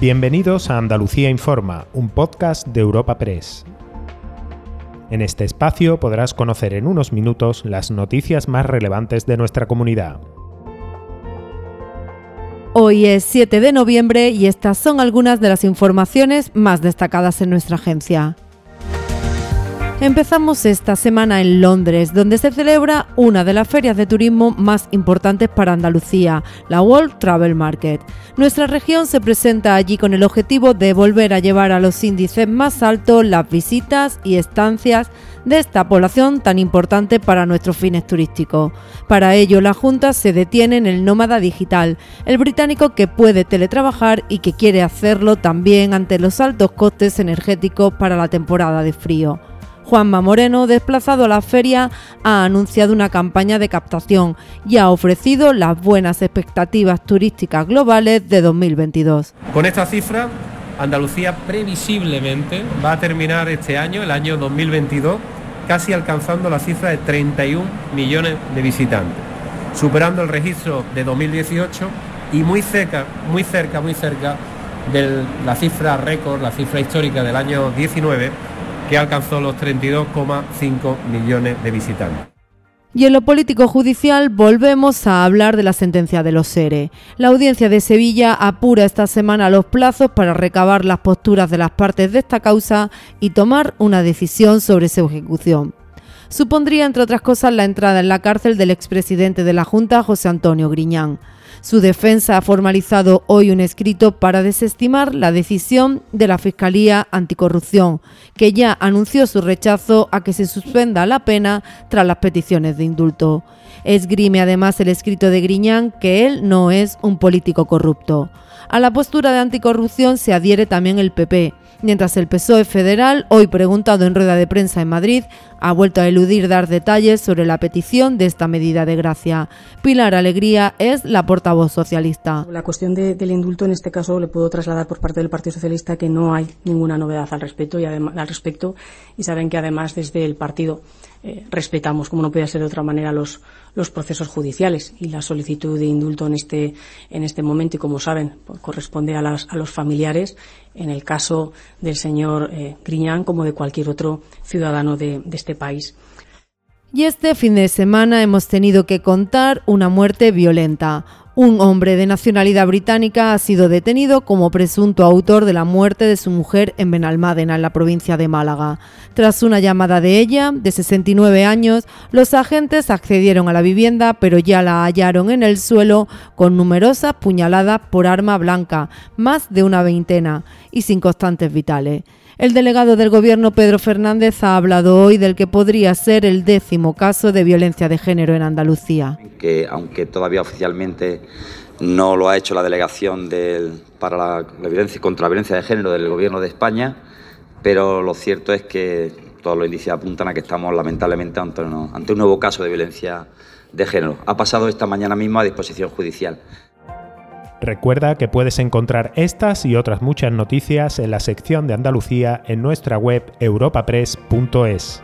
Bienvenidos a Andalucía Informa, un podcast de Europa Press. En este espacio podrás conocer en unos minutos las noticias más relevantes de nuestra comunidad. Hoy es 7 de noviembre y estas son algunas de las informaciones más destacadas en nuestra agencia. Empezamos esta semana en Londres, donde se celebra una de las ferias de turismo más importantes para Andalucía, la World Travel Market. Nuestra región se presenta allí con el objetivo de volver a llevar a los índices más altos las visitas y estancias de esta población tan importante para nuestros fines turísticos. Para ello, la Junta se detiene en el nómada digital, el británico que puede teletrabajar y que quiere hacerlo también ante los altos costes energéticos para la temporada de frío. Juanma Moreno, desplazado a la feria, ha anunciado una campaña de captación y ha ofrecido las buenas expectativas turísticas globales de 2022. Con esta cifra, Andalucía previsiblemente va a terminar este año, el año 2022, casi alcanzando la cifra de 31 millones de visitantes, superando el registro de 2018 y muy cerca, muy cerca, muy cerca de la cifra récord, la cifra histórica del año 19 que alcanzó los 32,5 millones de visitantes. Y en lo político judicial volvemos a hablar de la sentencia de los SERE. La audiencia de Sevilla apura esta semana los plazos para recabar las posturas de las partes de esta causa y tomar una decisión sobre su ejecución. Supondría, entre otras cosas, la entrada en la cárcel del expresidente de la Junta, José Antonio Griñán. Su defensa ha formalizado hoy un escrito para desestimar la decisión de la Fiscalía Anticorrupción, que ya anunció su rechazo a que se suspenda la pena tras las peticiones de indulto. Esgrime además el escrito de Griñán que él no es un político corrupto. A la postura de anticorrupción se adhiere también el PP, mientras el PSOE federal, hoy preguntado en rueda de prensa en Madrid, ha vuelto a eludir dar detalles sobre la petición de esta medida de gracia. Pilar Alegría es la portavoz socialista. La cuestión del indulto en este caso le puedo trasladar por parte del Partido Socialista que no hay ninguna novedad al respecto y, saben que además desde el partido eh, respetamos, como no puede ser de otra manera, los, los procesos judiciales y la solicitud de indulto en este, en este momento, y como saben, corresponde a, las, a los familiares, en el caso del señor eh, Griñán, como de cualquier otro ciudadano de, de este país. Y este fin de semana hemos tenido que contar una muerte violenta. Un hombre de nacionalidad británica ha sido detenido como presunto autor de la muerte de su mujer en Benalmádena, en la provincia de Málaga. Tras una llamada de ella, de 69 años, los agentes accedieron a la vivienda, pero ya la hallaron en el suelo con numerosas puñaladas por arma blanca, más de una veintena, y sin constantes vitales. El delegado del Gobierno, Pedro Fernández, ha hablado hoy del que podría ser el décimo caso de violencia de género en Andalucía. Que aunque todavía oficialmente no lo ha hecho la delegación para la, violencia, contra la violencia de género del Gobierno de España, pero lo cierto es que todos los indicios apuntan a que estamos lamentablemente ante un nuevo caso de violencia de género. Ha pasado esta mañana mismo a disposición judicial. Recuerda que puedes encontrar estas y otras muchas noticias en la sección de Andalucía en nuestra web europapress.es.